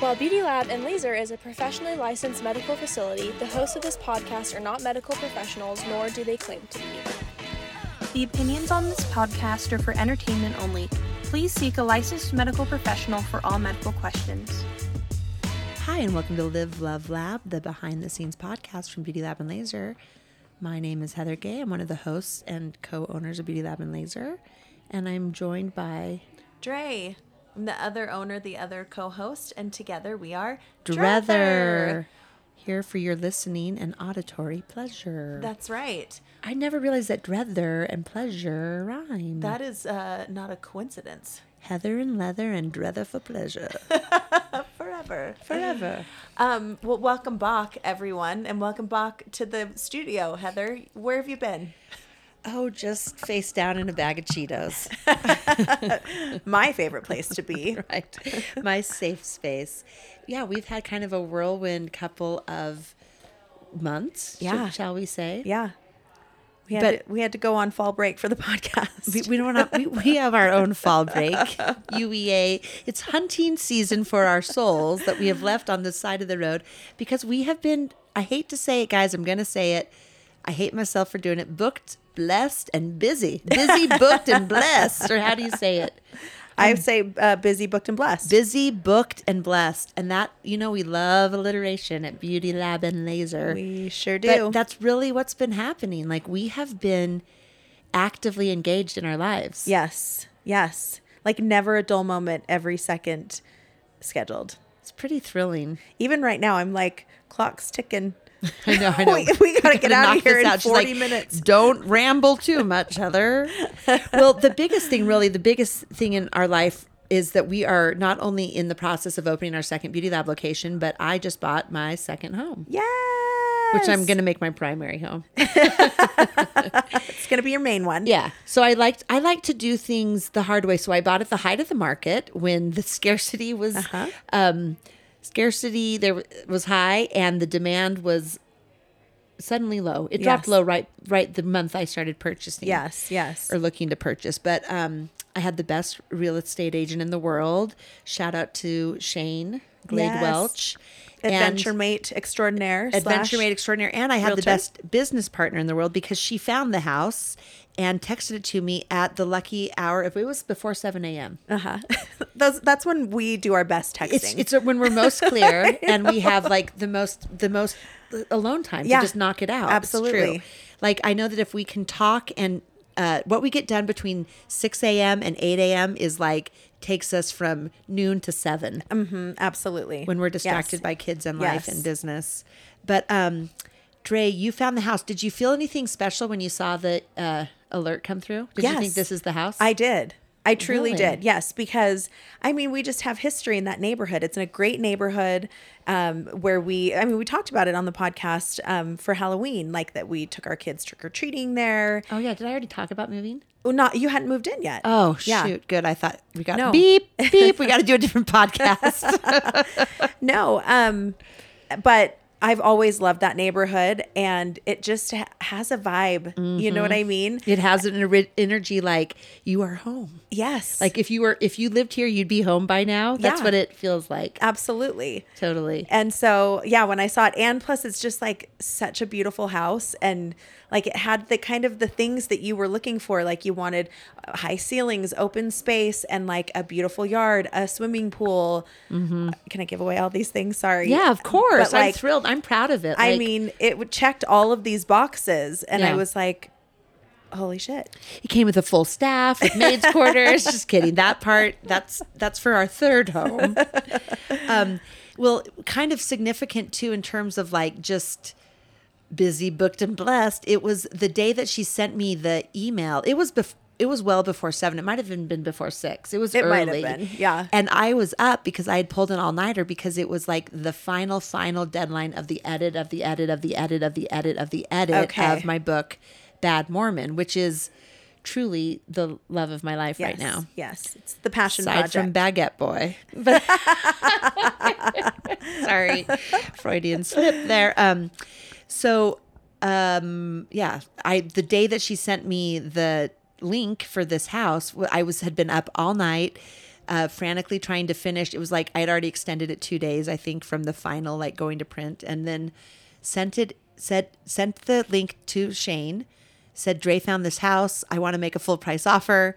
While Beauty Lab and Laser is a professionally licensed medical facility, the hosts of this podcast are not medical professionals, nor do they claim to be. The opinions on this podcast are for entertainment only. Please seek a licensed medical professional for all medical questions. Hi, and welcome to Live Love Lab, the behind the scenes podcast from Beauty Lab and Laser. My name is Heather Gay. I'm one of the hosts and co owners of Beauty Lab and Laser, and I'm joined by Dre. I'm the other owner, the other co-host, and together we are Drether. Here for your listening and auditory pleasure. That's right. I never realized that Drether and pleasure rhyme. That is uh, not a coincidence. Heather and leather and Drether for pleasure. Forever. Forever. Um, well, welcome back, everyone, and welcome back to the studio, Heather. Where have you been? Oh, just face down in a bag of Cheetos. My favorite place to be. right. My safe space. Yeah, we've had kind of a whirlwind couple of months, Yeah. shall we say? Yeah. We had, But- to, we had to go on fall break for the podcast. We, we don't have, we, we have our own fall break, UEA. It's hunting season for our souls that we have left on the side of the road because we have been, I hate to say it, guys, I'm going to say it. I hate myself for doing it. Booked, blessed, and busy. Busy, booked, and blessed. Or how do you say it? I say uh, busy, booked, and blessed. Busy, booked, and blessed. And that, you know, we love alliteration at Beauty Lab and Laser. we sure do. But that's really what's been happening. Like we have been actively engaged in our lives. yes. Yes. Like never a dull moment every second scheduled. It's pretty thrilling. Even right now, I'm like, clock's ticking. I know, I know. We- we gotta get gotta out of here in out. She's 40 minutes. Don't ramble too much, Heather. well, the biggest thing, really, the biggest thing in our life is that we are not only in the process of opening our second Beauty Lab location, but I just bought my second home, Yes. which I'm going to make my primary home. It's going to be your main one. Yeah. So I liked I like to do things the hard way. So I bought at the height of the market when the scarcity was Uh-huh. um scarcity there was high and the demand was suddenly low. It dropped low right right the month I started purchasing. Yes. Yes. Or looking to purchase. But um I had the best real estate agent in the world. Shout out to Shane Glade Yes. Welch. Adventure And- mate extraordinaire. adventure mate extraordinaire, and i had the best business partner in the world because she found the house and texted it to me at the lucky hour if it was before 7 a.m Uh-huh. that's, that's when we do our best texting. it's it's when we're most clear and we have like the most the most alone time Yeah. to just knock it out Absolutely. like i know that if we can talk and uh, what we get done between 6 a.m and 8 a.m is like takes us from noon to 7 Mm, absolutely. when we're distracted Yes. by kids and life Yes. and business. But um, Dre, you found the house. Did you feel anything special when you saw the uh, alert come through? Did you think this is the house? I did. I truly Really? did. Yes, because I mean, we just have history in that neighborhood. It's in a great neighborhood um, where we, I mean, we talked about it on the podcast um, for Halloween, like that we took our kids trick or treating there. oh yeah, did I already talk about moving? Oh, not you hadn't moved in yet. Oh Yeah. shoot, good. I thought we got No. beep beep. we got to do a different podcast. No, um, but I've always loved that neighborhood, and it just ha- has a vibe. You know mm-hmm. what I mean? it has an eri- energy like you are home. Yes, Like if you were if you lived here, you'd be home by now. That's Yeah. what it feels like. absolutely. Totally. And so, yeah, when I saw it, and plus, it's just like such a beautiful house, and like it had the kind of the things that you were looking for. Like you wanted uh, high ceilings, open space, and like a beautiful yard, a swimming pool. Can I give away all these things? Sorry. Mm-hmm. Yeah, of course. But, I'm like, thrilled. I'm proud of it. I mean, it checked all of these boxes, and I was like, "Holy shit!" He came with a full staff with maids quarters. Just kidding. That part that's that's for our third home. Um, well, kind of significant too in terms of like just busy, booked, and blessed. It was the day that she sent me the email. It was before. it was well before seven. It might have even been before six. It was It early. might have been, yeah. And I was up because I had pulled an all nighter because it was like the final, final deadline of the edit of the edit of the edit of the edit of the edit Okay. of my book, Bad Mormon, which is truly the love of my life right now. yes, it's the passion Aside from. Baguette Boy. But sorry, Freudian slip there. Um, so um, yeah, I the day that she sent me the link for this house, I was had been up all night. uh, frantically trying to finish. It was like I'd already extended it two days, I think, from the final, like going to print, and then sent it, said, sent the link to Shane, said, Dre found this house. I want to make a full price offer.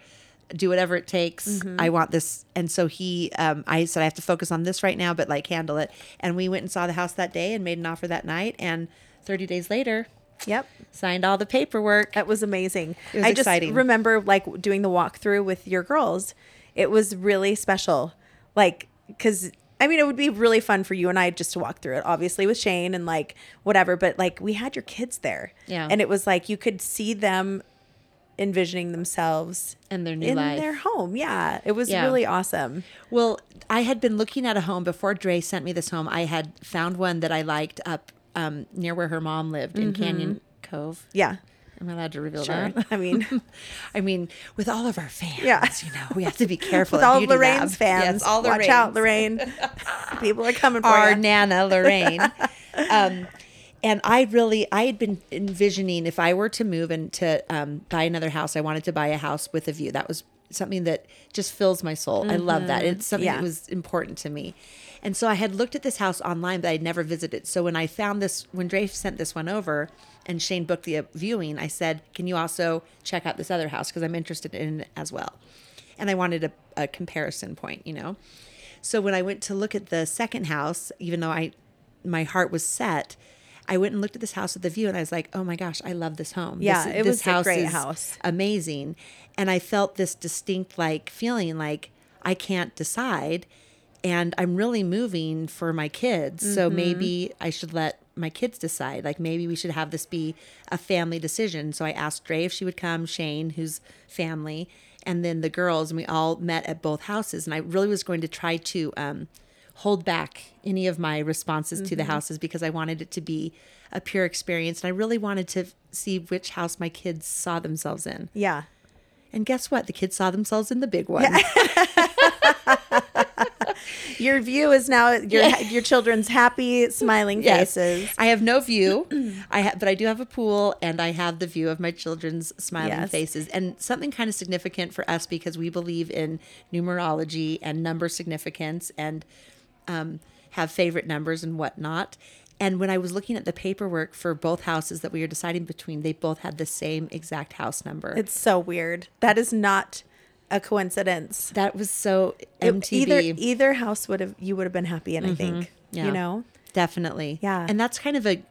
Do whatever it takes. I want this. And so he, um, I said, I have to focus on this right now, but like handle it. And we went and saw the house that day and made an offer that night. And 30 days later, Yep. signed all the paperwork. That was amazing. It was I just remember like doing the walkthrough with your girls. It was really special. Like, cause I mean, it would be really fun for you and I just to walk through it, obviously with Shane and like whatever, but like we had your kids there. Yeah. And it was like you could see them envisioning themselves And their new in life. their home. Yeah. It was Yeah. really awesome. Well, I had been looking at a home before Dre sent me this home. I had found one that I liked up um, near where her mom lived in Canyon Cove. Yeah. Am I allowed to reveal Sure. that? I mean, I mean, with all of our fans, Yeah. you know, we have to be careful. with all Beauty Lorraine's Lab. fans, yes, all watch out, Lorraine. People are coming for our. Nana Lorraine. um, and I really, I had been envisioning if I were to move and to um, buy another house, I wanted to buy a house with a view. That was something that just fills my soul. I love that. It's something Yeah. that was important to me. And so I had looked at this house online, but I'd never visited. So when I found this, when Dre sent this one over and Shane booked the uh, viewing, I said, Can you also check out this other house? Because I'm interested in it as well. And I wanted a, a comparison point, you know? So when I went to look at the second house, even though I my heart was set, I went and looked at this house with the view and I was like, "Oh my gosh, I love this home. Yeah, this, it this was a great house. Amazing." And I felt this distinct like feeling like I can't decide and I'm really moving for my kids. So Mm-hmm. maybe I should let my kids decide. Like maybe we should have this be a family decision. So I asked Dre if she would come, Shane, who's family, and then the girls, and we all met at both houses. And I really was going to try to um, hold back any of my responses to Mm-hmm. the houses because I wanted it to be a pure experience. And I really wanted to see which house my kids saw themselves in. Yeah. And guess what? The kids saw themselves in the big one. Your view is now your your children's happy, smiling Yes. faces. I have no view. I have, but I do have a pool, and I have the view of my children's smiling Yes. faces, and something kind of significant for us because we believe in numerology and number significance, and um, have favorite numbers and whatnot. And when I was looking at the paperwork for both houses that we were deciding between, they both had the same exact house number. It's so weird. That is not a coincidence. that was so It- either either house would have you would have been happy in. I think Mm-hmm. Yeah. you know. Definitely. Yeah. And that's kind of a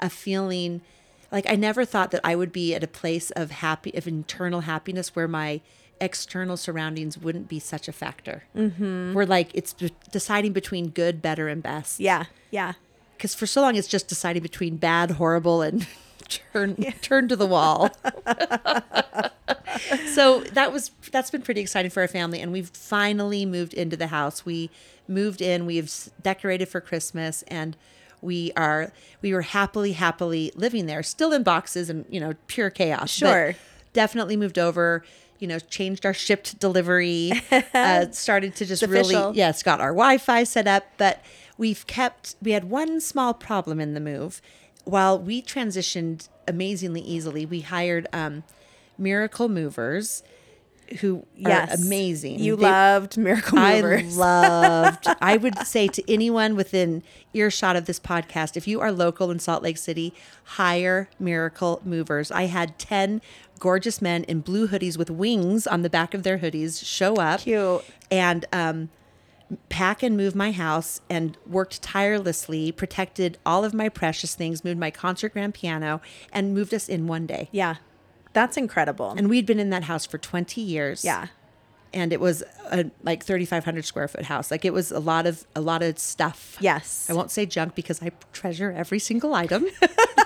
a feeling like I never thought that I would be at a place of happy of internal happiness where my external surroundings wouldn't be such a factor. Mm-hmm. Where like it's de- deciding between good, better, and best. Yeah, yeah. Because for so long it's just deciding between bad, horrible, and turn turn to the wall. so that was that's been pretty exciting for our family, and we've finally moved into the house. We moved in. We've decorated for Christmas, and we are we were happily happily living there, still in boxes and you know pure chaos. but Sure. definitely moved over. You know, changed our shipped delivery. uh, started to just really official. yes, got our Wi-Fi set up, but we've kept we had one small problem in the move. While we transitioned amazingly easily, we hired um, Miracle Movers, who Yes, are amazing. You They- loved Miracle Movers. I loved. I would say to anyone within earshot of this podcast, if you are local in Salt Lake City, hire Miracle Movers. I had ten gorgeous men in blue hoodies with wings on the back of their hoodies show up, Cute. and um, pack and move my house, and worked tirelessly, protected all of my precious things, moved my concert grand piano, and moved us in one day. yeah, that's incredible. And we'd been in that house for twenty years yeah, and it was a like 3500 square foot house like it was a lot of a lot of stuff yes. i won't say junk because i treasure every single item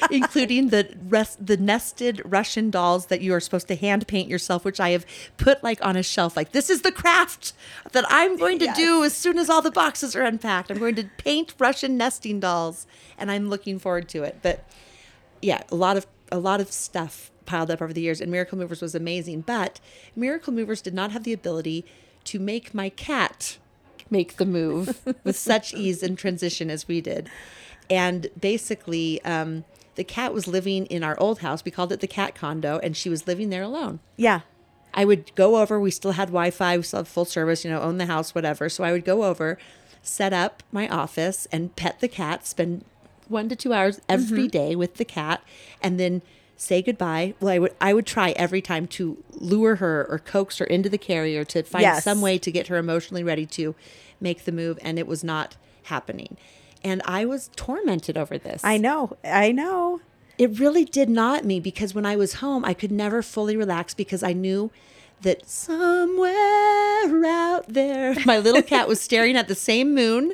including the rest the nested russian dolls that you are supposed to hand paint yourself which i have put like on a shelf like this is the craft that i'm going to do as soon as all the boxes are unpacked i'm going to paint russian nesting dolls and i'm looking forward to it but yeah, a lot of a lot of stuff piled up over the years, and Miracle Movers was amazing. But Miracle Movers did not have the ability to make my cat make the move with such ease and transition as we did. And basically, um, the cat was living in our old house. We called it the cat condo, and she was living there alone. Yeah. I would go over. We still had Wi Fi, we still had full service, you know, own the house, whatever. So I would go over, set up my office, and pet the cat, spend one to two hours every mm-hmm. day with the cat, and then say goodbye. Well, I would I would try every time to lure her or coax her into the carrier to find Yes. some way to get her emotionally ready to make the move, and it was not happening. And I was tormented over this. I know. I know. It really did not me because when I was home, I could never fully relax because I knew that somewhere out there, my little cat was staring at the same moon,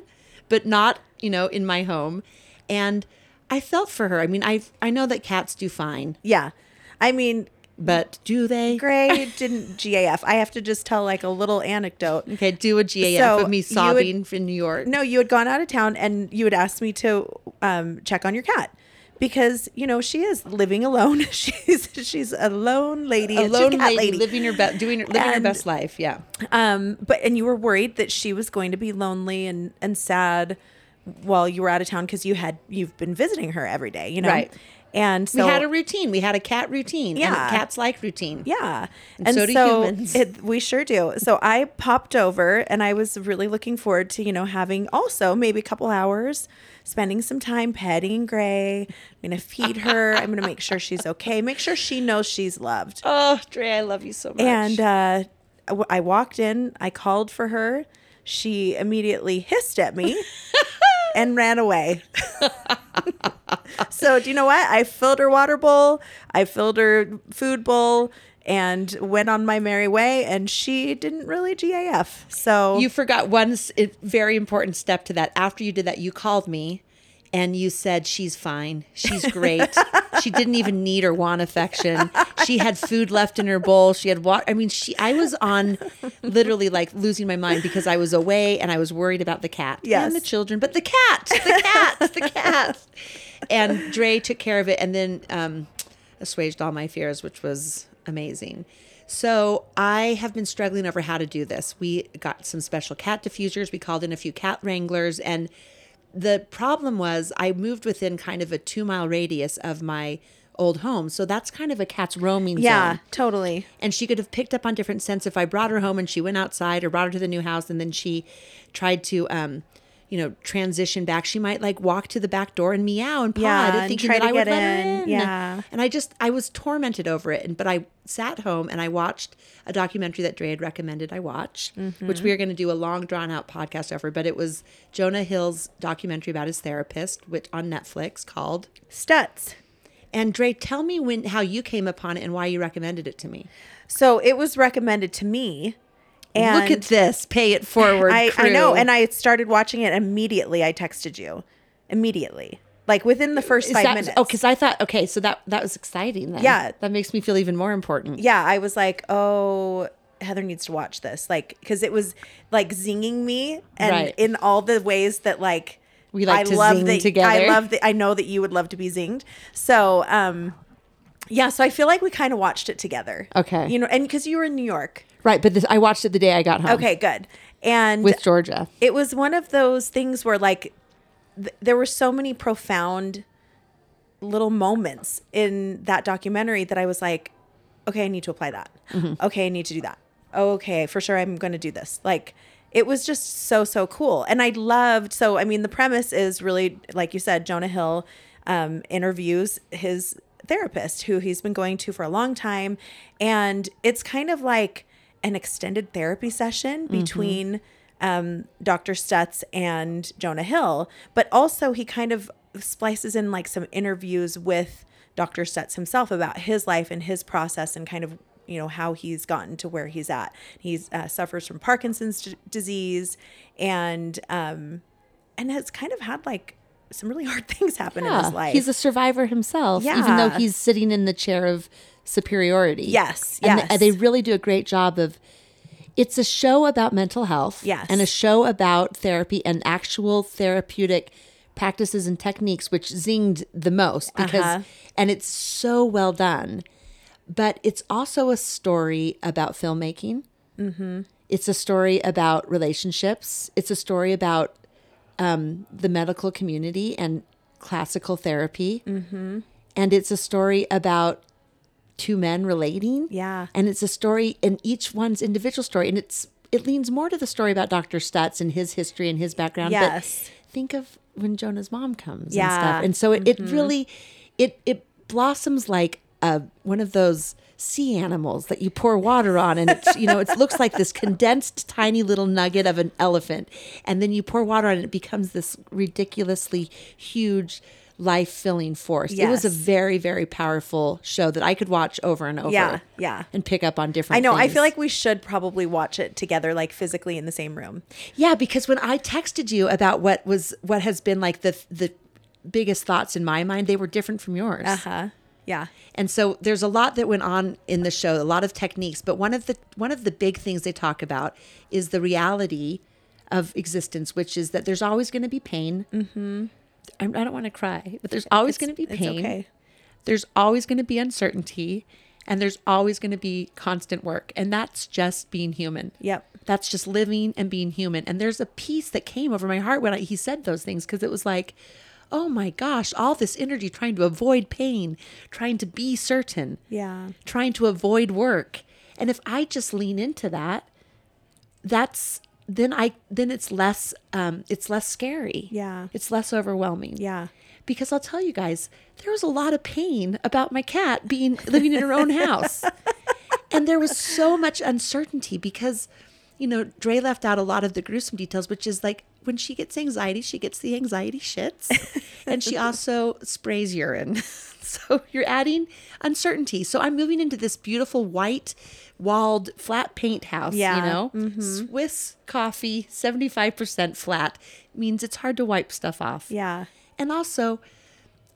but not, you know, in my home. And I felt for her. I mean, I I know that cats do fine, Yeah. I mean, but do they? Gray didn't GAF. I have to just tell like a little anecdote. Okay, do a GAF So, of me sobbing in New York. No, you had gone out of town and you had asked me to um, check on your cat because you know she is living alone. she's she's a lone lady, a lone cat lady, living her best, doing her, living her best life. Yeah. Um, but and you were worried that she was going to be lonely and and sad while you were out of town because you had you've been visiting her every day, you know. Right. And so we had a routine. We had a cat routine. Yeah. And cats like routine. Yeah. And so do humans. It, we sure do. So I popped over and I was really looking forward to, you know, having also maybe a couple hours, spending some time petting Gray. I'm going to feed her. I'm going to make sure she's okay. Make sure she knows she's loved. Oh, Dre, I love you so much. And uh, I w- I walked in, I called for her. She immediately hissed at me and ran away. so, do you know what? I filled her water bowl, I filled her food bowl, and went on my merry way. And she didn't really GAF. So, you forgot one very important step to that. After you did that, you called me and you said, She's fine. She's great. she didn't even need or want affection. She had food left in her bowl. She had water. I mean, she, I was on literally like losing my mind because I was away and I was worried about the cat Yes. and the children, but the cat, the cat, the cat. And Dre took care of it and then um, assuaged all my fears, which was amazing. So I have been struggling over how to do this. We got some special cat diffusers. We called in a few cat wranglers, and the problem was I moved within kind of a two mile radius of my old home. So that's kind of a cat's roaming yeah, zone. totally. And she could have picked up on different scents if I brought her home and she went outside or brought her to the new house and then she tried to um you know, transition back. She might like walk to the back door and meow and paw Yeah, and thinking try that to I would let her in. Yeah. And I just I was tormented over it. And but I sat home and I watched a documentary that Dre had recommended I watch, Mm-hmm. which we are going to do a long drawn out podcast over. But it was Jonah Hill's documentary about his therapist, which on Netflix called. Stutz. And Dre, tell me when how you came upon it and why you recommended it to me. So it was recommended to me. And Look at this. Pay it forward. I, I know. And I started watching it immediately. I texted you immediately, like within the first Is five that, minutes. Oh, because I thought, okay, so that that was exciting. Then. Yeah. that makes me feel even more important. yeah, I was like, oh, Heather needs to watch this, like, because it was like zinging me, and Right. in all the ways that like We like I to love zing that. together. I love that. I know that you would love to be zinged. So, um, yeah. So I feel like we kind of watched it together. Okay. You know, and because you were in New York. Right, but this, I watched it the day I got home. Okay, good. And with Georgia. it was one of those things where like th- there were so many profound little moments in that documentary that I was like, okay, I need to apply that. Okay, I need to do that. Okay, for sure, I'm going to do this. Like, it was just so so cool, and I loved. So, I mean, the premise is really like you said, Jonah Hill um, interviews his therapist who he's been going to for a long time, and it's kind of like an extended therapy session between um, Dr. Stutz and Jonah Hill, but also he kind of splices in like some interviews with Dr. Stutz himself about his life and his process and kind of you know how he's gotten to where he's at. He uh, suffers from Parkinson's d- disease and um, and has kind of had like some really hard things happen in his life. He's a survivor himself, even though he's sitting in the chair of superiority. Yes, And yes. th- they really do a great job of. It's a show about mental health. Yes. And a show about therapy and actual therapeutic practices and techniques, which zinged the most because, Uh-huh. and it's so well done. But it's also a story about filmmaking. Mm-hmm. It's a story about relationships. It's a story about um, the medical community and classical therapy. Mm-hmm. And it's a story about two men relating. Yeah. And it's a story in each one's individual story. And it's it leans more to the story about Dr. Stutz and his history and his background. Yes. But think of when Jonah's mom comes and Yeah. Mm-hmm. stuff. And so it, it really it it blossoms like uh, one of those sea animals that you pour water on and it's you know it looks like this condensed tiny little nugget of an elephant and then you pour water on it, and it becomes this ridiculously huge life filling force it was a very very powerful show that i could watch over and over Yeah, yeah. and pick up on different I know. I feel like we should probably watch it together, like physically in the same room. Yeah, because when I texted you about what was what has been like the the biggest thoughts in my mind, they were different from yours. Uh huh. Yeah. And so there's a lot that went on in the show, a lot of techniques, but one of the one of the big things they talk about is the reality of existence, which is that there's always going to be pain. Mm-hmm. I, I don't want to cry, but there's always going to be It's pain. okay. There's always going to be uncertainty, and there's always going to be constant work, and that's just being human. Yep. That's just living and being human. And there's a peace that came over my heart when I, he said those things because it was like, oh my gosh, all this energy trying to avoid pain, trying to be certain, Yeah. trying to avoid work. And if I just lean into that, that's then I then it's less um it's less scary. Yeah. It's less overwhelming. Yeah. Because I'll tell you guys, there was a lot of pain about my cat being living in her own house. and there was so much uncertainty because, you know, Dre left out a lot of the gruesome details, which is like when she gets anxiety, she gets the anxiety shits. and she also sprays urine. so you're adding uncertainty. So I'm moving into this beautiful white walled flat paint house, Yeah. you know? Mm-hmm. Swiss coffee, 75% flat means it's hard to wipe stuff off Yeah. and also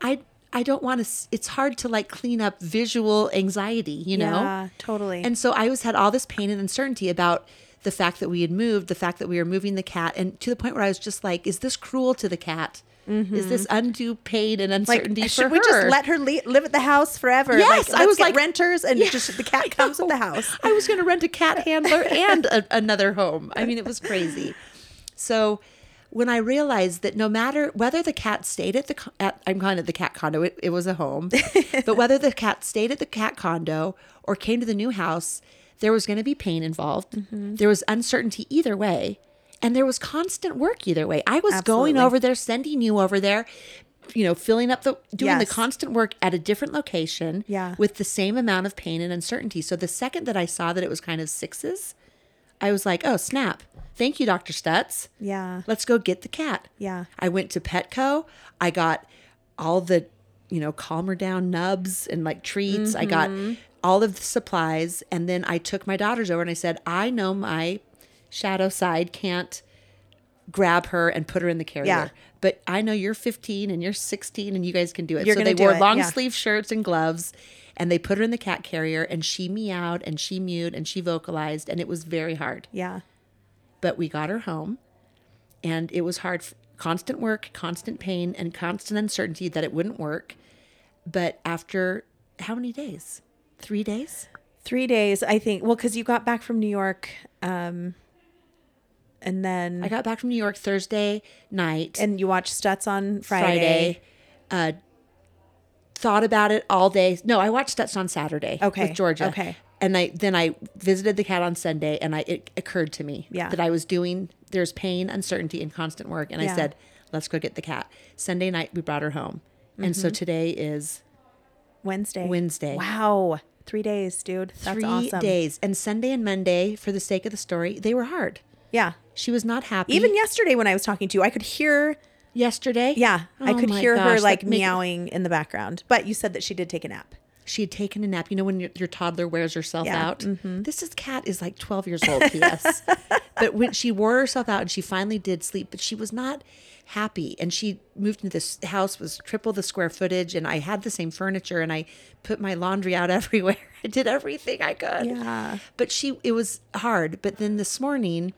i i don't want to it's hard to like clean up visual anxiety you know Yeah, totally. and so i always had all this pain and uncertainty about the fact that we had moved the fact that we were moving the cat and to the point where i was just like is this cruel to the cat is this undue pain and Mm-hmm. like, uncertainty should for we just let her le- live at the house forever? Yes, like, I was like- renters, and Yeah, just the cat comes with the house. I was going to rent a cat handler and a, another home. I mean, it was crazy. So when I realized that no matter whether the cat stayed at the at, I'm calling it the cat condo, it, it was a home, but whether the cat stayed at the cat condo or came to the new house, there was going to be pain involved. Mm-hmm. There was uncertainty either way. And there was constant work either way. I was going over there, sending you over there, you know, filling up the, doing the constant work at a different location Yeah. with the same amount of pain and uncertainty. So the second that I saw that it was kind of sixes, I was like, oh, snap. Thank you, Dr. Stutz. Yeah. Let's go get the cat. Yeah. I went to Petco. I got all the, you know, calmer down nubs and like treats. I got Mm-hmm. all of the supplies. And then I took my daughters over and I said, I know my shadow side can't grab her and put her in the carrier. Yeah. But I know you're 15 and you're 16 and you guys can do it. You're so they wore it, long yeah. sleeve shirts and gloves and they put her in the cat carrier and she meowed and she mewed and she vocalized and it was very hard. Yeah. But we got her home and it was hard. Constant work, constant pain, and constant uncertainty that it wouldn't work. But after how many days? Three days? Three days, I think. Well, because you got back from New York, um, and then I got back from New York Thursday night. and you watched Stutz on Friday. Friday. Uh, thought about it all day. No, I watched Stutz on Saturday. Okay, with Georgia. okay. And I then I visited the cat on Sunday, and I it occurred to me Yeah. that I was doing there's pain, uncertainty, and constant work, and I said, let's go get the cat. Sunday night we brought her home, and Mm-hmm. so today is Wednesday. Wednesday. Wow. Three days, dude. That's three awesome. days, and Sunday and Monday, for the sake of the story, they were hard. Yeah. She was not happy. Even yesterday when I was talking to you, I could hear yesterday, yeah, I Oh could my hear her like meowing in the background. But you said that she did take a nap. She had taken a nap. You know when your, your toddler wears herself Yeah, mm-hmm. out. This is cat is like twelve years old. P.S. but when she wore herself out and she finally did sleep, but she was not happy. And she moved into this house was triple the square footage, and I had the same furniture, and I put my laundry out everywhere. I did everything I could. Yeah. But she it was hard. But then this morning,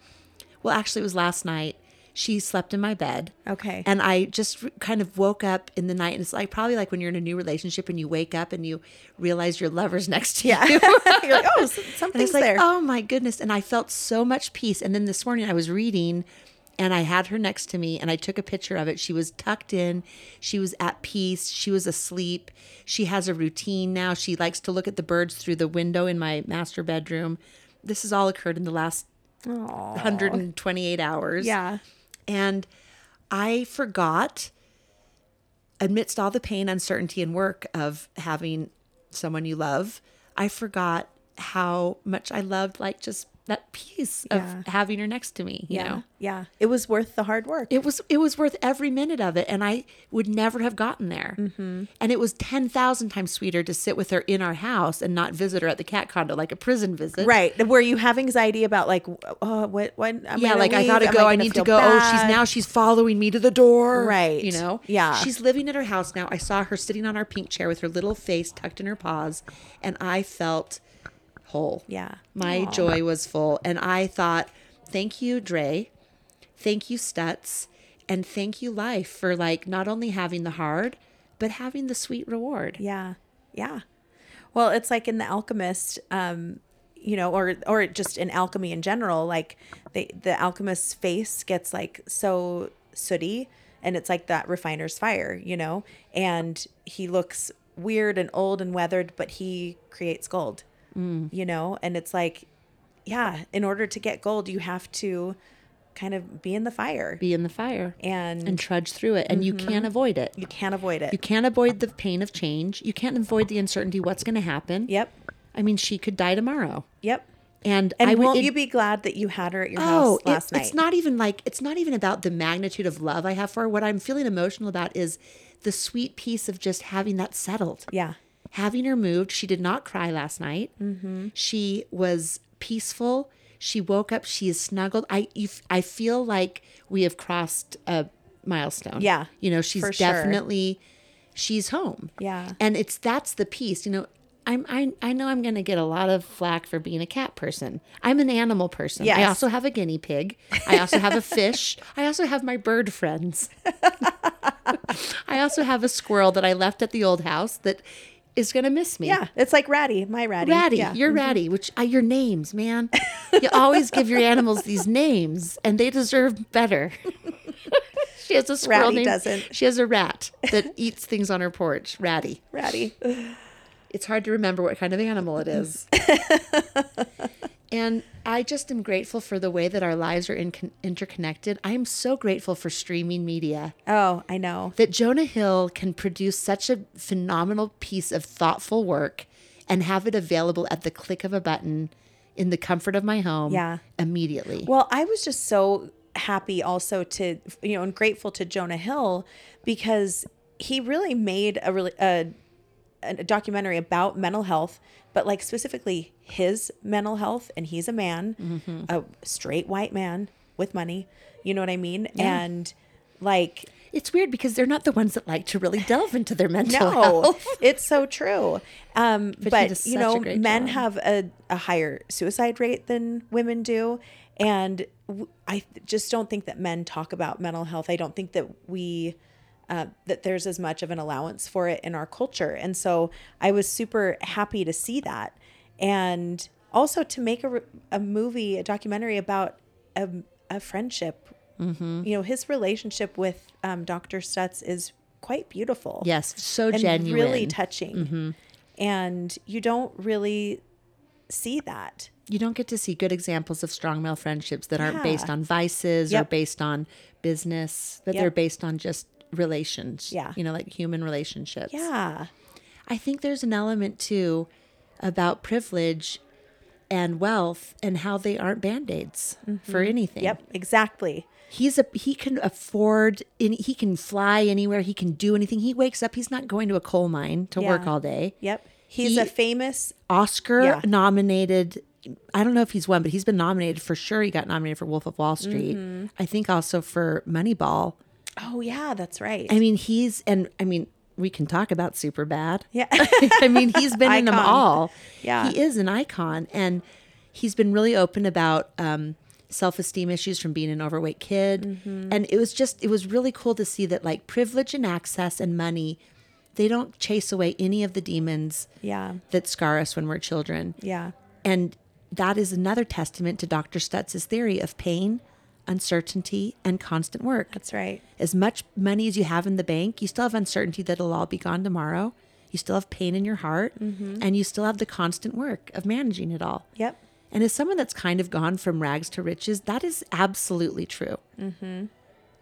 well, actually, it was last night. She slept in my bed. Okay. And I just kind of woke up in the night, and it's like probably like when you're in a new relationship and you wake up and you realize your lover's next to Yeah. you. You're like, oh, something's like, there. oh my goodness. And I felt so much peace. And then this morning I was reading And I had her next to me and I took a picture of it. She was tucked in. She was at peace. She was asleep. She has a routine now. She likes to look at the birds through the window in my master bedroom. This has all occurred in the last 128 hours. Yeah. And I forgot, amidst all the pain, uncertainty, and work of having someone you love, I forgot how much I loved, like, just that piece of Yeah. having her next to me, you Yeah. know? Yeah. It was worth the hard work. It was it was worth every minute of it, and I would never have gotten there. Mm-hmm. And it was ten thousand times sweeter to sit with her in our house and not visit her at the cat condo like a prison visit. right. Where you have anxiety about like, oh, what, what, am yeah, like I leave? gotta Am go. I, gonna need to go. Oh, she's now she's following me to the door. Right. You know. Yeah. She's living at her house now. I saw her sitting on our pink chair with her little face tucked in her paws, and I felt whole. Yeah. My Aw. joy was full, and I thought, thank you, Dre. Thank you, Stutz, and thank you, life, for like not only having the hard, but having the sweet reward. Yeah. Yeah. Well, it's like in The Alchemist, um, you know, or or just in alchemy in general, like the the alchemist's face gets like so sooty and it's like that refiner's fire, you know, and he looks weird and old and weathered, but he creates gold, Mm. you know, and it's like, yeah, in order to get gold, you have to kind of be in the fire Be in the fire and, and trudge through it, and you mm-hmm. can't avoid it. you can't avoid it. You can't avoid the pain of change. You can't avoid the uncertainty. What's going to happen? yep. I mean, she could die tomorrow. Yep. And, And I won't it- you be glad that you had her at your Oh, house it- last night? it's not even like it's not even about the magnitude of love I have for her. What I'm feeling emotional about is the sweet piece of just having that settled. Yeah. Having her moved, she did not cry last night. Mm-hmm. She was peaceful. She woke up. She is snuggled. I I feel like we have crossed a milestone. Yeah, you know, she's for sure. definitely she's home. Yeah. and it's that's the piece. You know, I'm I I know I'm going to get a lot of flack for being a cat person. I'm an animal person. I also have a guinea pig. I also have a fish. I also have my bird friends. I also have a squirrel that I left at the old house that is going to miss me. Yeah, it's like Ratty, my Ratty. Ratty, Yeah. you're Ratty, which uh, your names, man. You always give your animals these names, and they deserve better. she has a squirrel Ratty named. doesn't. She has a rat that eats things on her porch. Ratty. Ratty. It's hard to remember what kind of animal it is. and I just am grateful for the way that our lives are in- interconnected. I am so grateful for streaming media Oh, I know. that Jonah Hill can produce such a phenomenal piece of thoughtful work and have it available at the click of a button in the comfort of my home Yeah. immediately. Well, I was just so happy also to you know and grateful to Jonah Hill because he really made a really a, a documentary about mental health, but like specifically his mental health, and he's a man, Mm-hmm. a straight white man with money. You know what I mean? And like it's weird because they're not the ones that like to really delve into their mental No, health. it's so true. Um, he but you know, men job. have a, a higher suicide rate than women do, and w- I just don't think that men talk about mental health. I don't think that we uh, that there's as much of an allowance for it in our culture, and so I was super happy to see that, and also to make a, a movie, a documentary about a, a friendship. Mm-hmm. You know, his relationship with um, Dr. Stutz is quite beautiful Yes, so and genuine. really touching. And you don't really see that. you don't get to see good examples of strong male friendships that aren't based on vices or based on business, that Yep. they're based on just relations. Yeah. You know, like human relationships. Yeah. I think there's an element too about privilege and wealth and how they aren't band-aids for anything. Yep. Exactly. He's a he can afford he can fly anywhere, he can do anything. He wakes up, he's not going to a coal mine to work all day. Yep. He's He- a famous. Oscar Yeah. nominated. I don't know if he's won, but he's been nominated for sure. He got nominated for Wolf of Wall Street. Mm-hmm. I think also for Moneyball. Oh yeah, that's right. I mean, he's and I mean, we can talk about Superbad. yeah. I mean, he's been in them all. Yeah. he is an icon, and he's been really open about um, self-esteem issues from being an overweight kid. Mm-hmm. And it was just, it was really cool to see that like privilege and access and money, they don't chase away any of the demons yeah. that scar us when we're children. Yeah. And that is another testament to Dr. Stutz's theory of pain, uncertainty, and constant work. That's right. As much money as you have in the bank, you still have uncertainty that it'll all be gone tomorrow. You still have pain in your heart, and you still have the constant work of managing it all. Yep. And as someone that's kind of gone from rags to riches, that is absolutely true. Mm-hmm.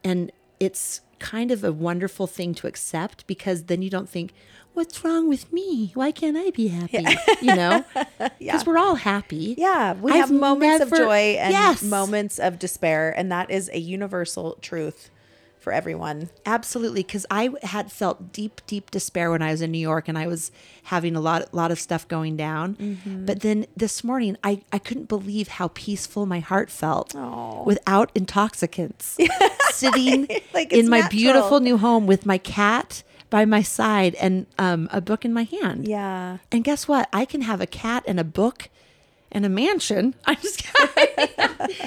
And it's kind of a wonderful thing to accept because then you don't think, what's wrong with me? Why can't I be happy? You know? Because we're all happy. Yeah, we I've have moments of joy and Yes. moments of despair, and that is a universal truth for everyone. Absolutely, because I had felt deep, deep despair when I was in New York, and I was having a lot, lot of stuff going down. Mm-hmm. But then this morning, I, I couldn't believe how peaceful my heart felt Aw. without intoxicants, sitting Like, in it's my beautiful new home with my cat by my side and um, a book in my hand. Yeah. And guess what? I can have a cat and a book and a mansion. I'm just kidding.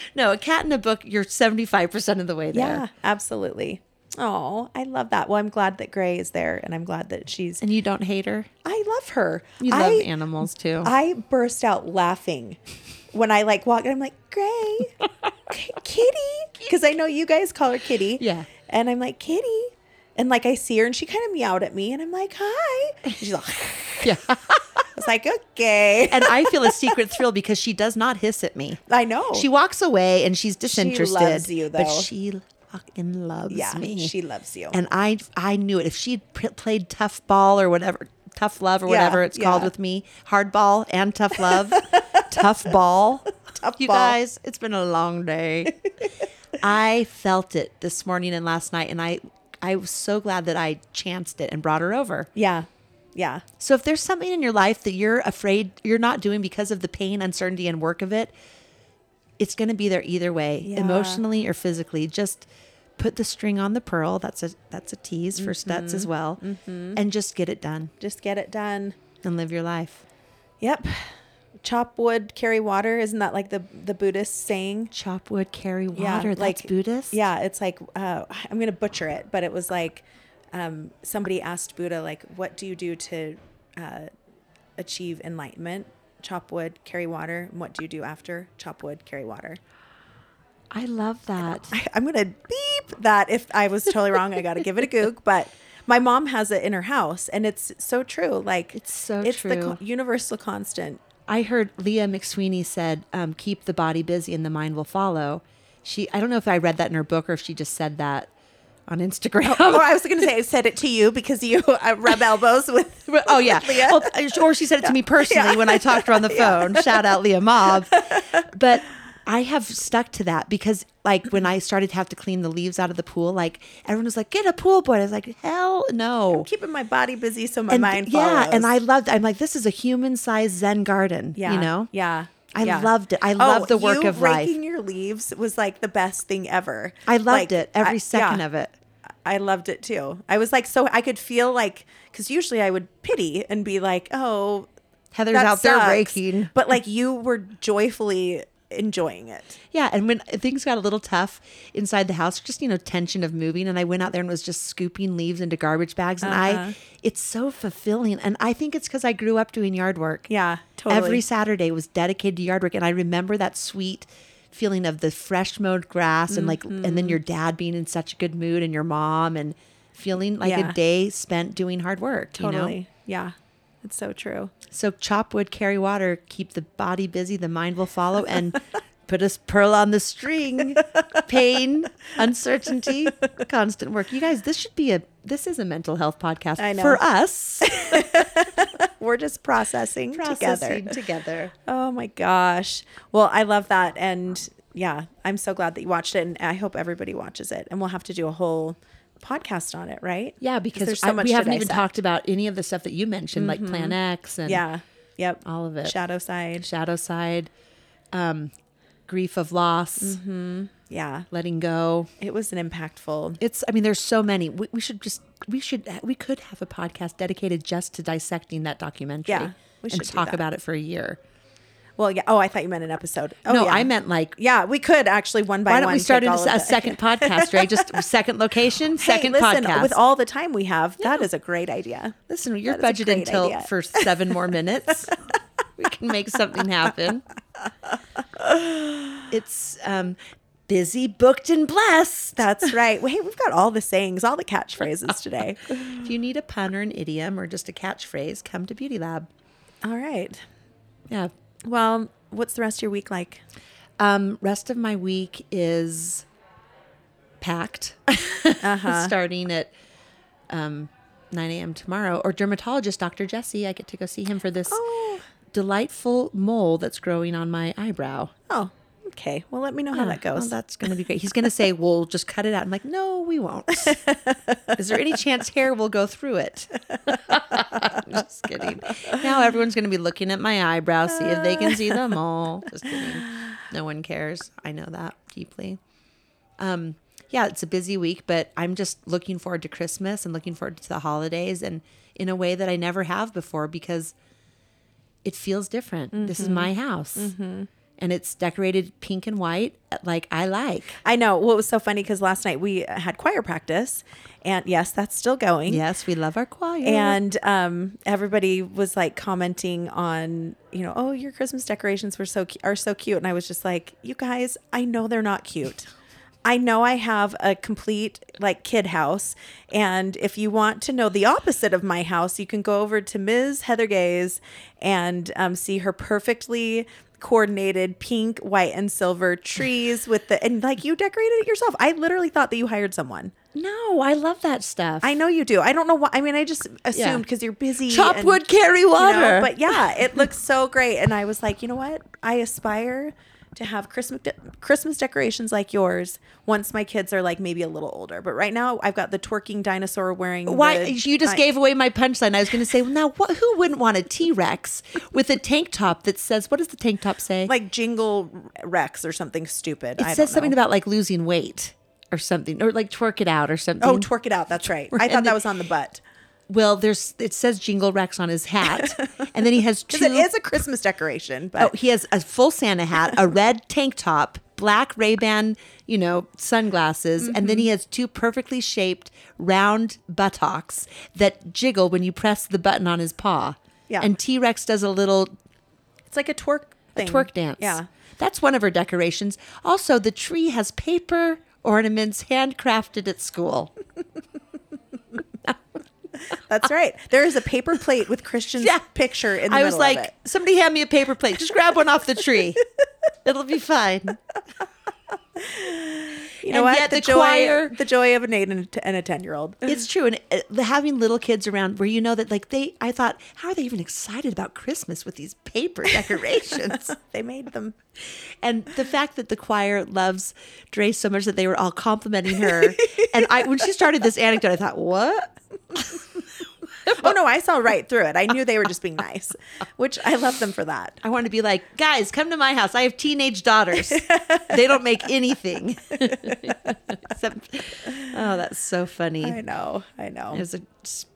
no, a cat and a book. You're 75 percent of the way there. Yeah, absolutely. Oh, I love that. Well, I'm glad that Gray is there, and I'm glad that she's. And you don't hate her. I love her. You love I, animals too. I burst out laughing when I like walk. And I'm like Gray, Kitty, because I know you guys call her Kitty. Yeah. And I'm like Kitty, and like I see her, and she kind of meowed at me, and I'm like Hi. And she's like, yeah. I was like Okay. and I feel a secret thrill because she does not hiss at me. I know. She walks away and she's disinterested. She loves you, though. But she fucking loves yeah, me. she loves you. and I I knew it. If she'd p- played tough ball or whatever, tough love or Yeah, whatever it's called with me, hard ball and tough love, tough ball. Tough you ball. guys, it's been a long day. I felt it this morning and last night, and I I was so glad that I chanced it and brought her over. yeah, yeah, So if there's something in your life that you're afraid you're not doing because of the pain, uncertainty, and work of it, it's going to be there either way, Yeah. emotionally or physically. Just put the string on the pearl. That's a that's a tease for Mm-hmm. Stutz as well, and just get it done just get it done. and live your life. Yep. Chop wood, carry water. Isn't that like the the Buddhist saying? Chop wood, carry water. Yeah, that's Buddhist. Yeah, it's like uh, I'm gonna butcher it, but it was like um, somebody asked Buddha, like, "What do you do to uh, achieve enlightenment?" Chop wood, carry water. And what do you do after? Chop wood, carry water. I love that. I, I'm gonna beep that if I was totally wrong. I got to give it a goog, but. My mom has it in her house, and it's so true. Like It's so it's the true. co- universal constant. I heard Leah McSweeney said, um, "Keep the body busy, and the mind will follow." She, I don't know if I read that in her book or if she just said that on Instagram. Oh, I was going to say I said it to you because you uh, rub elbows with. oh yeah, Leah. Well, or she said it to me personally when I talked to her on the phone. Shout out Leah Mob. But I have stuck to that because, like, when I started to have to clean the leaves out of the pool, like everyone was like, "Get a pool boy." I was like, "Hell no." keeping my body busy so my And mind yeah, follows. and I loved. I'm like, this is a human-sized Zen garden. yeah, you know. yeah. I yeah. loved it. I oh, love the work of life. raking your leaves was like the best thing ever. I loved Like, it every I- second yeah. of it. I loved it too. I was like, so I could feel like, because usually I would pity and be like, oh, Heather's out there raking. But like you were joyfully enjoying it. Yeah, and when things got a little tough inside the house, just you know, tension of moving, and I went out there and was just scooping leaves into garbage bags, and Uh-huh. I, it's so fulfilling, and I think it's because I grew up doing yard work. Yeah, totally. Every Saturday was dedicated to yard work, and I remember that sweet feeling of the fresh mowed grass, and like, and Mm-hmm. then your dad being in such a good mood, and your mom, and feeling like Yeah. a day spent doing hard work. You know? Totally. Yeah. It's so true. So chop wood, carry water, keep the body busy, the mind will follow, and put a pearl on the string. Pain, uncertainty, constant work. You guys, this should be a this is a mental health podcast I know. for us. We're just processing, Processing together. together. Oh my gosh. Well, I love that. And yeah, I'm so glad that you watched it. And I hope everybody watches it. And we'll have to do a whole podcast on it, right? Yeah, because there's so I- much we haven't even. Mm-hmm. talked about any of the stuff that you mentioned, like Part X and Yeah. Yep. all of it. Shadow side. shadow side, um, grief of loss, Mm-hmm. Yeah. letting go. It was an impactful. It's. I mean, there's so many. We, we should just. We should. We could have a podcast dedicated just to dissecting that documentary. Yeah, we should and talk about it for a year. Well, yeah. Oh, I thought you meant an episode. Oh, no, yeah. I meant like. Yeah, we could actually one by one. Why don't we start a, a second podcast, right? Just second location, Hey, second listen, podcast. With all the time we have, that is a great idea. Listen, you're That is a budgeting great idea. for seven more minutes. we can make something happen. It's um busy, booked, and blessed. That's right. Wait, we've got all the sayings, all the catchphrases today. If you need a pun or an idiom or just a catchphrase, come to Beauty Lab. all right. Yeah. Well, what's the rest of your week like? Um, rest of my week is packed. Starting at um, 9 a.m. tomorrow. Or dermatologist Dr. Jesse. I get to go see him for this Oh. delightful mole that's growing on my eyebrow. Oh, okay. Well, let me know how that Oh, goes. that's going to be great. He's going to say, "We'll just cut it out." I'm like, "No, we won't." Is there any chance hair will go through it? just kidding. Now everyone's going to be looking at my eyebrows, see if they can see them all. Just kidding. No one cares. I know that deeply. Um, yeah, it's a busy week, but I'm just looking forward to Christmas and looking forward to the holidays, and in a way that I never have before because it feels different. This is my house. And it's decorated pink and white, like I like. I know. Well, it was so funny because last night we had choir practice, and yes, that's still going. Yes, we love our choir. And um, everybody was like commenting on, you know, oh, your Christmas decorations were so cu- are so cute, and I was just like, you guys, I know they're not cute. I know I have a complete like kid house, and if you want to know the opposite of my house, you can go over to Ms. Heather Gaze and um, see her perfectly coordinated pink, white, and silver trees with the and like you decorated it yourself. I literally thought that you hired someone. no, I love that stuff. I know you do. I don't know why. I mean, I just assumed because you're busy. Chop and, wood, carry you know, water. but yeah, it looks so great. And I was like, you know what? I aspire to have Christmas de- Christmas decorations like yours once my kids are like maybe a little older. But right now, I've got the twerking dinosaur wearing. Why the- you just I- gave away my punchline? I was going to say, well, now what? Who wouldn't want a T Rex with a tank top that says, "What does the tank top say?" like Jingle Rex or something stupid. it I says something about like losing weight or something, or like twerk it out or something. Oh, twerk it out. That's right. I thought that was on the butt well, there's it says Jingle Rex on his hat, and then he has two. it is a Christmas decoration. But Oh, he has a full Santa hat, a red tank top, black Ray Ban, you know, sunglasses, and Mm-hmm. then he has two perfectly shaped round buttocks that jiggle when you press the button on his paw. Yeah. And T Rex does a little it's like a twerk thing. twerk dance. Yeah. That's one of her decorations. Also, the tree has paper ornaments handcrafted at school. That's right. There is a paper plate with Christian's Yeah. picture in the I was like, somebody hand me a paper plate. Just grab one off the tree. It'll be fine. You know And what? yet the, the joy, choir- the joy of an eight and a, t- and a ten year old. It's true, and uh, having little kids around where you know that, like they, I thought, how are they even excited about Christmas with these paper decorations? They made them. and the fact that the choir loves Dre so much that they were all complimenting her, and I, when she started this anecdote, I thought, what? Oh no, I saw right through it. I knew they were just being nice, which I love them for that. I want to be like, guys, come to my house. I have teenage daughters. they don't make anything. Except, oh, that's so funny. I know, I know. It was a,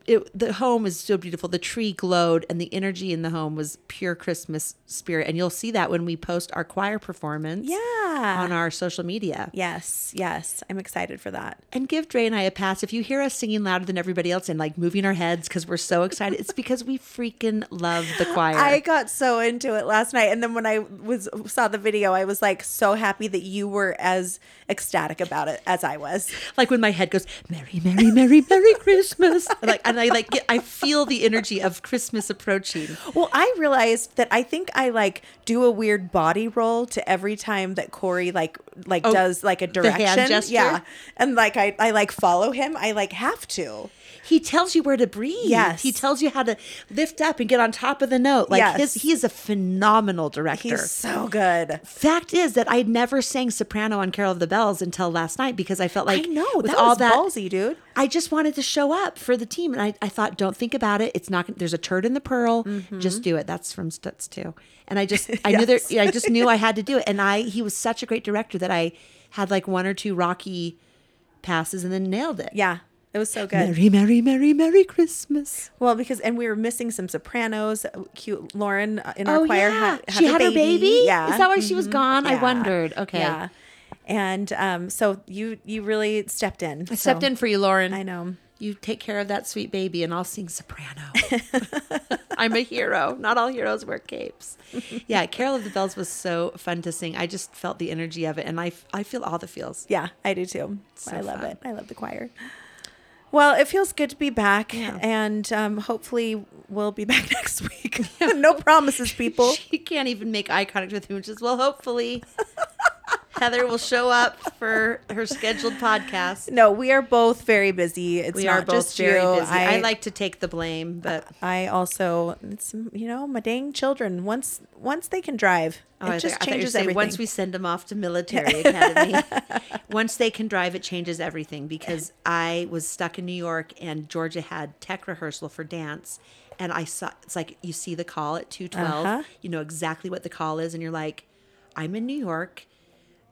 it, the home is so beautiful. The tree glowed, and the energy in the home was pure Christmas spirit. And you'll see that when we post our choir performance Yeah. on our social media. Yes, yes, I'm excited for that. And give Dre and I a pass. If you hear us singing louder than everybody else and like moving our heads because we're so excited, it's because we freaking love the choir. I got so into it last night, and then when I was saw the video, I was like so happy that you were as ecstatic about it as I was. like when my head goes merry merry merry merry christmas like and i like get i feel the energy of christmas approaching Well, I realized that I think I like do a weird body roll to every time that Corey like like Oh, does like a the hand direction. gesture? Yeah. And like I, I like follow him. I like have to. He tells you where to breathe Yes. he tells you how to lift up and get on top of the note like Yes. his he is a phenomenal director He's so good. fact is that i never sang soprano on carol of the bells until last night because i felt like I know with that all was that ballsy, dude. I just wanted to show up for the team, and I, I thought, don't think about it. It's not. There's a turd in the pearl. Mm-hmm. Just do it. That's from Stutz too. And I just, I knew there. I just knew I had to do it. And I, he was such a great director that I had like one or two rocky passes and then nailed it. Yeah, it was so good. Merry, merry, merry, merry Christmas. Well, because and we were missing some sopranos. Cute Lauren uh, in our Oh choir yeah, had, had she had her baby. Yeah, is that why she was gone? I wondered. Okay, Yeah, and um, so you you really stepped in. I stepped in for you, Lauren. I know. You take care of that sweet baby, and I'll sing soprano. I'm a hero. Not all heroes wear capes. Yeah, Carol of the Bells was so fun to sing. I just felt the energy of it, and I, I feel all the feels. Yeah, I do too. So I love fun. it. I love the choir. Well, it feels good to be back, Yeah. and um, hopefully we'll be back next week. no promises, people. She can't even make eye contact with me, which is, well, hopefully Heather will show up for her scheduled podcast. No, we are both very busy. It's We not are both just very you. busy. I, like to take the blame, but I also, it's you know, my dang children. Once once they can drive, Oh, it I just I changes everything. Once we send them off to military academy, once they can drive, it changes everything. Because I was stuck in New York and Georgia had tech rehearsal for dance, and I saw it's like you see the call at two Uh-huh. You know exactly what the call is, and you're like, I'm in New York.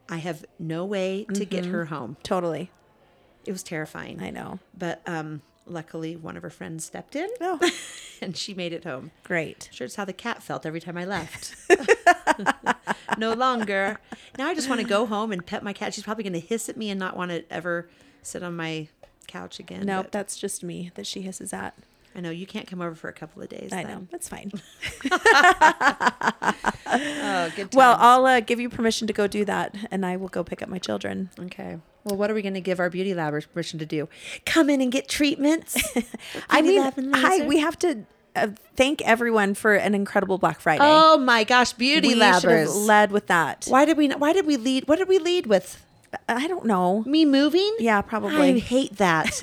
I have no way to get her home. totally, It was terrifying. Mm-hmm. I know. But um, luckily, one of her friends stepped in, Oh, and she made it home. great. Sure, it's how the cat felt every time I left. no longer. Now I just want to go home and pet my cat. She's probably going to hiss at me and not want to ever sit on my couch again. No, that's just me that she hisses at. I know you can't come over for a couple of days. I then. know that's fine. Oh, good. Well. I'll uh, give you permission to go do that, and I will go pick up my children. okay. Well, what are we going to give our beauty labbers permission to do? Come in and get treatments. I mean, hi, we have to uh, thank everyone for an incredible Black Friday. Oh my gosh, beauty we labbers. led with that. why did we? Why did we lead? What did we lead with? I don't know. Me moving? Yeah, probably. I hate that.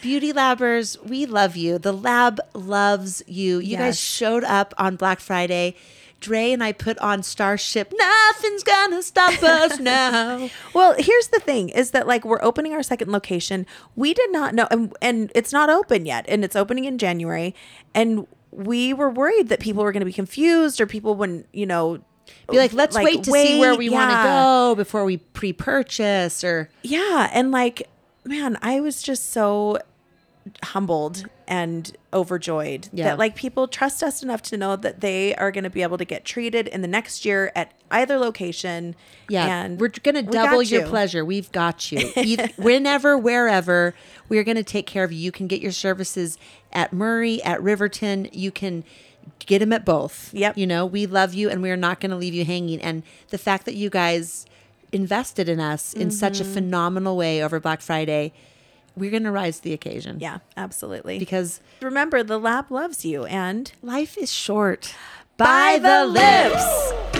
Beauty Labbers, we love you. The lab loves you. You guys showed up on Black Friday. Dre and I put on Starship. Nothing's gonna stop us now. Well, here's the thing: is that like we're opening our second location. We did not know, and, and it's not open yet, and it's opening in January, and we were worried that people were going to be confused or people wouldn't, you know, Be like, let's wait to see where we want to go before we pre-purchase or Yeah, and like, man, I was just so humbled and overjoyed Yeah. that like people trust us enough to know that they are going to be able to get treated in the next year at either location. Yeah, and we're gonna double got your you. pleasure. We've got you. Eith- Whenever, wherever, we're gonna take care of you. You can get your services at Murray, at Riverton. You can get them at both. Yep. You know, we love you, and we are not gonna leave you hanging. And the fact that you guys invested in us in such Mm-hmm. a phenomenal way over Black Friday, we're gonna rise to the occasion. Yeah, absolutely. Because remember, the lab loves you, and life is short. By the lips.